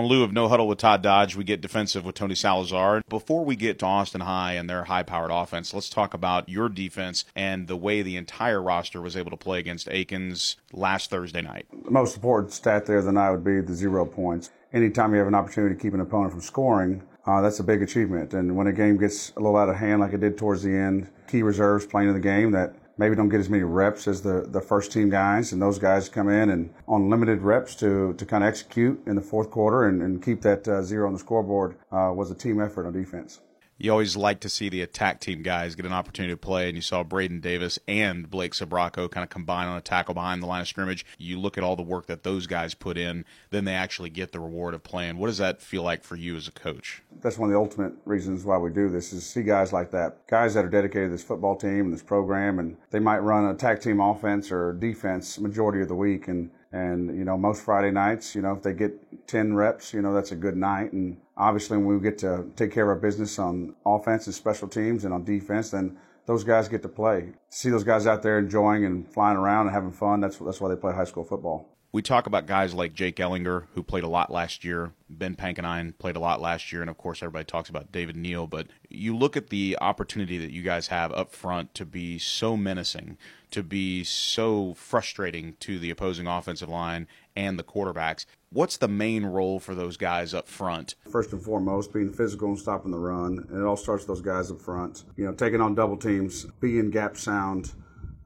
In lieu of no huddle with Todd Dodge, we get defensive with Tony Salazar. Before we get to Austin High and their high powered offense, let's talk about your defense and the way the entire roster was able to play against Akins last Thursday night. The most important stat there than I would be the zero points. Anytime you have an opportunity to keep an opponent from scoring, uh, that's a big achievement. And when a game gets a little out of hand, like it did towards the end, key reserves playing in the game that maybe don't get as many reps as the, the first team guys, and those guys come in and on limited reps to, to kind of execute in the fourth quarter and, and keep that uh, zero on the scoreboard uh, was a team effort on defense you always like to see the attack team guys get an opportunity to play, and you saw Braden Davis and Blake Sabraco kind of combine on a tackle behind the line of scrimmage. You look at all the work that those guys put in, then they actually get the reward of playing. What does that feel like for you as a coach? That's one of the ultimate reasons why we do this is see guys like that, guys that are dedicated to this football team and this program, and they might run a tag team offense or defense majority of the week, and and, you know, most Friday nights, you know, if they get 10 reps, you know, that's a good night. And obviously, when we get to take care of our business on offense and special teams and on defense, then those guys get to play. See those guys out there enjoying and flying around and having fun. That's, that's why they play high school football. We talk about guys like Jake Ellinger, who played a lot last year. Ben Pankenine played a lot last year. And of course, everybody talks about David Neal. But you look at the opportunity that you guys have up front to be so menacing to be so frustrating to the opposing offensive line and the quarterbacks. What's the main role for those guys up front? First and foremost, being physical and stopping the run. And it all starts with those guys up front. You know, taking on double teams, being gap sound,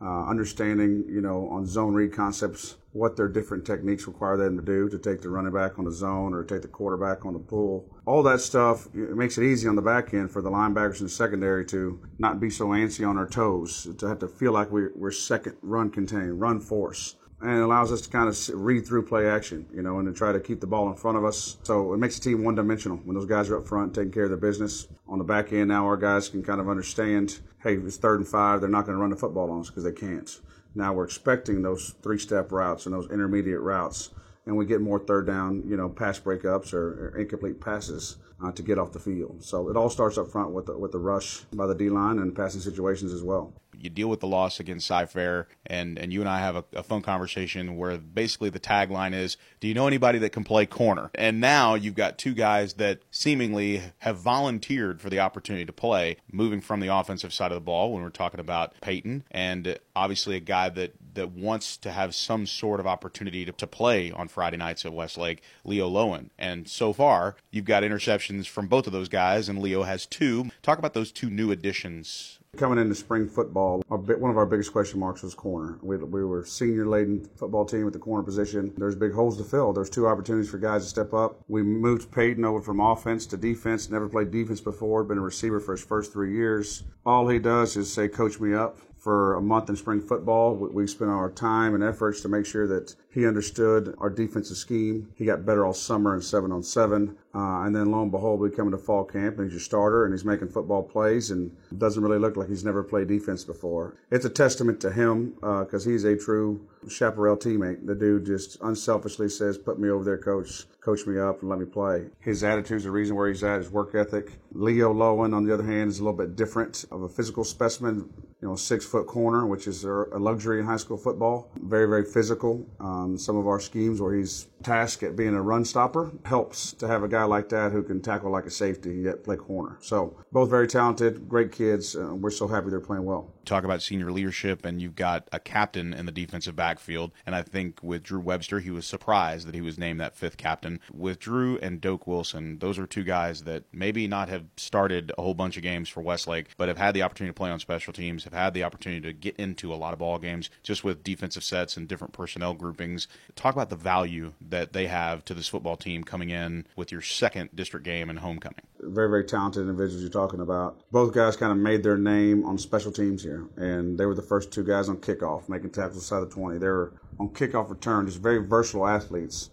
uh, understanding, you know, on zone read concepts, what their different techniques require them to do to take the running back on the zone or take the quarterback on the pull. All that stuff it makes it easy on the back end for the linebackers in the secondary to not be so antsy on our toes, to have to feel like we're, we're second run contained, run force and allows us to kind of read through play action, you know, and to try to keep the ball in front of us. So it makes the team one dimensional when those guys are up front taking care of their business. On the back end, now our guys can kind of understand hey, it's third and five, they're not going to run the football on us because they can't. Now we're expecting those three step routes and those intermediate routes, and we get more third down, you know, pass breakups or, or incomplete passes uh, to get off the field. So it all starts up front with the, with the rush by the D line and passing situations as well you deal with the loss against Cy-Fair, and and you and I have a, a phone conversation where basically the tagline is, "Do you know anybody that can play corner?" And now you've got two guys that seemingly have volunteered for the opportunity to play, moving from the offensive side of the ball when we're talking about Peyton, and obviously a guy that that wants to have some sort of opportunity to, to play on Friday nights at Westlake, Leo Lowen. And so far, you've got interceptions from both of those guys, and Leo has two. Talk about those two new additions Coming into spring football, one of our biggest question marks was corner. We, we were senior laden football team at the corner position. There's big holes to fill. There's two opportunities for guys to step up. We moved Peyton over from offense to defense. Never played defense before. Been a receiver for his first three years. All he does is say, "Coach me up." For a month in spring football, we spent our time and efforts to make sure that he understood our defensive scheme. He got better all summer in seven on seven. Uh, and then lo and behold, we come into fall camp and he's your starter and he's making football plays and doesn't really look like he's never played defense before. It's a testament to him because uh, he's a true chaparral teammate. The dude just unselfishly says, "Put me over there, coach. Coach me up and let me play." His attitude's the reason where he's at. His work ethic. Leo Lowen, on the other hand, is a little bit different of a physical specimen. You know, six foot corner, which is a luxury in high school football. Very, very physical. Um, some of our schemes where he's tasked at being a run stopper helps to have a guy like that who can tackle like a safety yet play corner. So both very talented, great kids. Uh, we're so happy they're playing well. Talk about senior leadership, and you've got a captain in the defensive backfield. And I think with Drew Webster, he was surprised that he was named that fifth captain. With Drew and Doak Wilson, those are two guys that maybe not have started a whole bunch of games for Westlake, but have had the opportunity to play on special teams, have had the opportunity to get into a lot of ball games just with defensive sets and different personnel groupings. Talk about the value they have to this football team coming in with your second district game and homecoming. Very, very talented individuals you're talking about. Both guys kind of made their name on special teams here, and they were the first two guys on kickoff, making tackles inside the 20. They were on kickoff return, just very versatile athletes.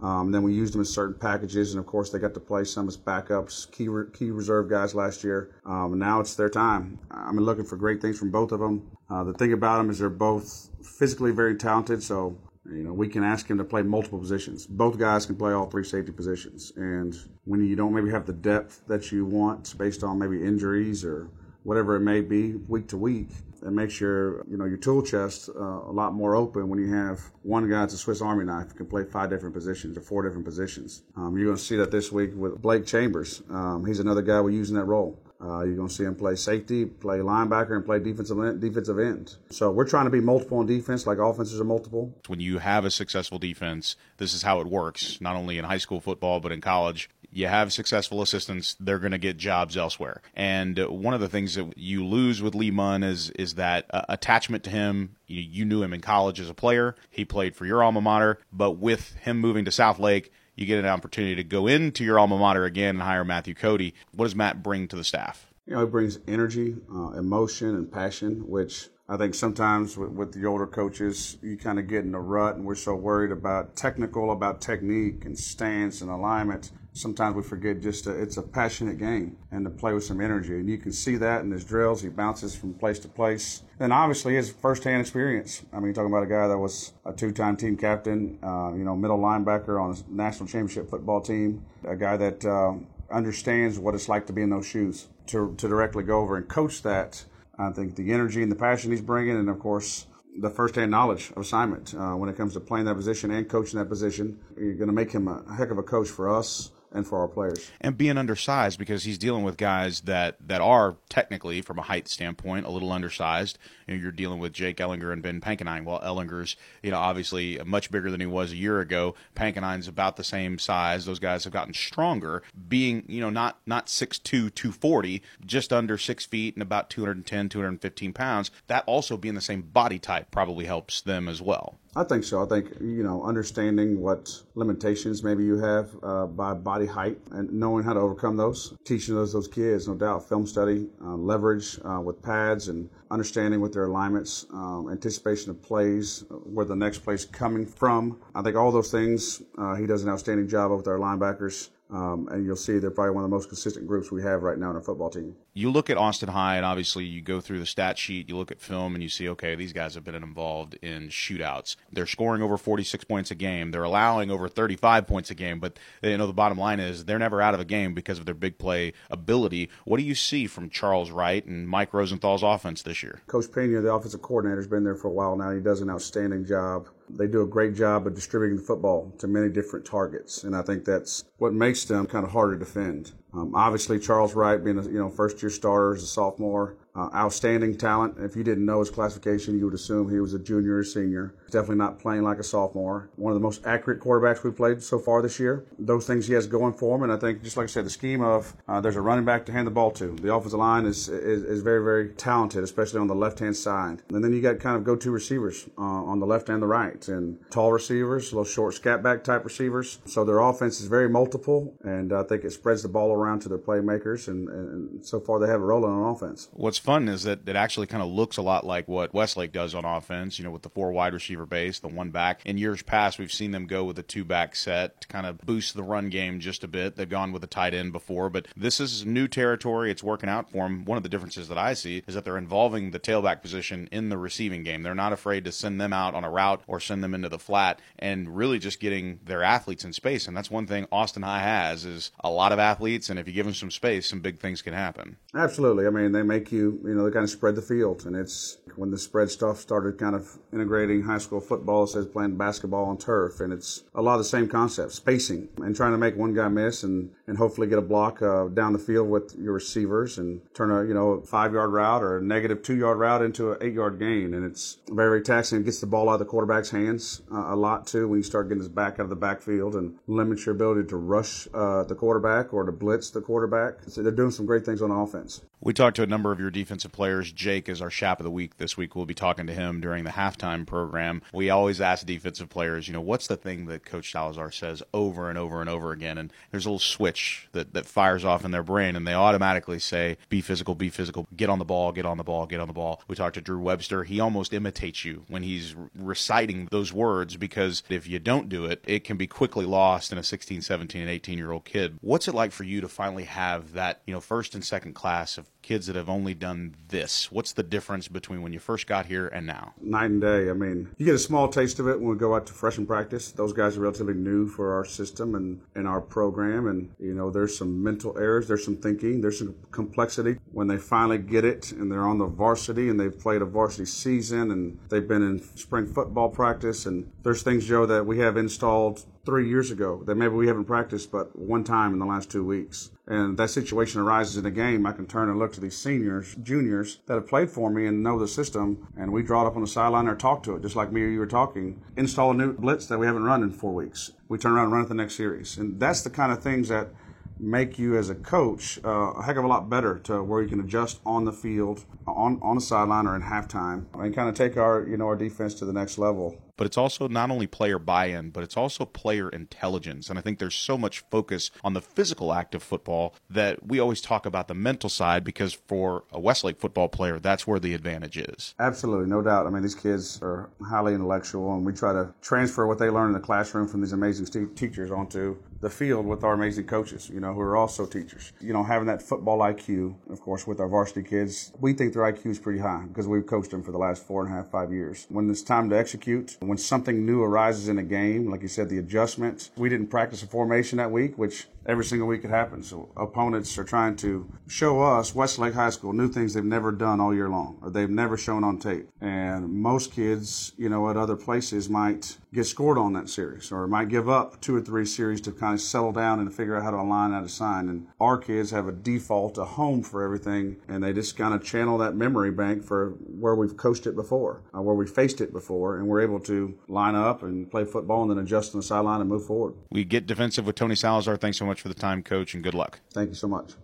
Um, then we used them in certain packages, and of course they got to play some as backups, key re- key reserve guys last year. Um, now it's their time. I'm looking for great things from both of them. Uh, the thing about them is they're both physically very talented, so you know, we can ask him to play multiple positions. Both guys can play all three safety positions. And when you don't maybe have the depth that you want based on maybe injuries or whatever it may be week to week, it makes your you know your tool chest uh, a lot more open when you have one guy that's a Swiss Army knife can play five different positions or four different positions. Um, you're going to see that this week with Blake Chambers. Um, he's another guy we use in that role. Uh, you're going to see him play safety, play linebacker, and play defensive end, defensive end. So we're trying to be multiple on defense, like offenses are multiple. When you have a successful defense, this is how it works. Not only in high school football, but in college. You have successful assistants; they're going to get jobs elsewhere. And one of the things that you lose with Lee Munn is is that uh, attachment to him. You, you knew him in college as a player; he played for your alma mater. But with him moving to Southlake, you get an opportunity to go into your alma mater again and hire Matthew Cody. What does Matt bring to the staff? You know, he brings energy, uh, emotion, and passion, which I think sometimes with, with the older coaches, you kind of get in a rut and we're so worried about technical, about technique and stance and alignment. Sometimes we forget just a, it's a passionate game and to play with some energy. And you can see that in his drills. He bounces from place to place. And obviously his firsthand experience. I mean, you're talking about a guy that was a two-time team captain, uh, you know, middle linebacker on a national championship football team, a guy that uh, understands what it's like to be in those shoes. To, to directly go over and coach that I think the energy and the passion he's bringing, and of course, the first-hand knowledge of assignment uh, when it comes to playing that position and coaching that position, you're going to make him a heck of a coach for us and for our players. And being undersized because he's dealing with guys that, that are technically, from a height standpoint, a little undersized. You know, you're dealing with Jake Ellinger and Ben Pankenine. Well, Ellinger's, you know, obviously much bigger than he was a year ago. Pankenine's about the same size. Those guys have gotten stronger, being, you know, not not 6'2", 240, just under six feet and about 210, 215 pounds. That also being the same body type probably helps them as well. I think so. I think you know understanding what limitations maybe you have uh, by body height and knowing how to overcome those, teaching those those kids, no doubt, film study, uh, leverage uh, with pads, and understanding with their alignments, um, anticipation of plays, where the next play's coming from. I think all those things uh, he does an outstanding job with our linebackers. Um, and you'll see they're probably one of the most consistent groups we have right now in our football team. You look at Austin High, and obviously you go through the stat sheet, you look at film, and you see, okay, these guys have been involved in shootouts. They're scoring over 46 points a game. They're allowing over 35 points a game. But you know the bottom line is they're never out of a game because of their big play ability. What do you see from Charles Wright and Mike Rosenthal's offense this year? Coach Pena, the offensive coordinator, has been there for a while now. He does an outstanding job they do a great job of distributing the football to many different targets, and I think that's what makes them kind of hard to defend. Um, obviously, Charles Wright being a you know first year starter as a sophomore, uh, outstanding talent. If you didn't know his classification, you would assume he was a junior or senior. Definitely not playing like a sophomore. One of the most accurate quarterbacks we've played so far this year. Those things he has going for him, and I think just like I said, the scheme of uh, there's a running back to hand the ball to. The offensive line is, is, is very very talented, especially on the left hand side. And then you got kind of go to receivers uh, on the left and the right, and tall receivers, little short scat back type receivers. So their offense is very multiple, and I think it spreads the ball around to their playmakers, and, and so far they have a rolling on offense. What's fun is that it actually kind of looks a lot like what Westlake does on offense, you know, with the four wide receiver base, the one back. In years past, we've seen them go with a two back set to kind of boost the run game just a bit. They've gone with a tight end before, but this is new territory. It's working out for them. One of the differences that I see is that they're involving the tailback position in the receiving game. They're not afraid to send them out on a route or send them into the flat and really just getting their athletes in space. And that's one thing Austin High has is a lot of athletes, and if you give them some space, some big things can happen. Absolutely. I mean, they make you, you know, they kind of spread the field. And it's when the spread stuff started kind of integrating high school football, says playing basketball on turf. And it's a lot of the same concepts, spacing and trying to make one guy miss and, and hopefully get a block uh, down the field with your receivers and turn a, you know, five yard route or a negative two yard route into an eight yard gain. And it's very, very taxing. It gets the ball out of the quarterback's hands uh, a lot too when you start getting his back out of the backfield and limits your ability to rush uh, the quarterback or to blitz the quarterback. So they're doing some great things on offense. We talked to a number of your defensive players. Jake is our Chap of the Week this week. We'll be talking to him during the halftime program. We always ask defensive players, you know, what's the thing that Coach Salazar says over and over and over again? And there's a little switch that, that fires off in their brain, and they automatically say, be physical, be physical, get on the ball, get on the ball, get on the ball. We talked to Drew Webster. He almost imitates you when he's reciting those words because if you don't do it, it can be quickly lost in a 16, 17, and 18 year old kid. What's it like for you to finally have that, you know, first and second class of kids that have only done this? What's the difference between when you first got here and now? Night and day. I mean, you get a small taste of it when we go out to freshman practice. Those guys are relatively new for our system and, and our program. And, you know, there's some mental errors, there's some thinking, there's some complexity. When they finally get it and they're on the varsity and they've played a varsity season and they've been in spring football practice, and there's things, Joe, that we have installed three years ago that maybe we haven't practiced but one time in the last two weeks. And that situation arises in a game, I can turn and look to these seniors, juniors that have played for me and know the system, and we draw it up on the sideline or talk to it, just like me or you were talking. Install a new blitz that we haven't run in four weeks. We turn around and run it the next series. And that's the kind of things that make you as a coach uh, a heck of a lot better to where you can adjust on the field, on on the sideline or in halftime, and kind of take our you know our defense to the next level but it's also not only player buy in, but it's also player intelligence. And I think there's so much focus on the physical act of football that we always talk about the mental side because for a Westlake football player, that's where the advantage is. Absolutely, no doubt. I mean, these kids are highly intellectual, and we try to transfer what they learn in the classroom from these amazing teachers onto the field with our amazing coaches, you know, who are also teachers. You know, having that football IQ, of course, with our varsity kids, we think their IQ is pretty high because we've coached them for the last four and a half, five years. When it's time to execute, when something new arises in a game, like you said, the adjustments, we didn't practice a formation that week, which every single week it happens. So opponents are trying to show us Westlake High School new things they've never done all year long or they've never shown on tape. And most kids, you know, at other places might get scored on that series or might give up two or three series to kind of settle down and figure out how to align out a sign. And our kids have a default, a home for everything, and they just kind of channel that memory bank for where we've coached it before, uh, where we faced it before, and we're able to line up and play football and then adjust on the sideline and move forward. We get defensive with Tony Salazar. Thanks so much for the time, coach, and good luck. Thank you so much.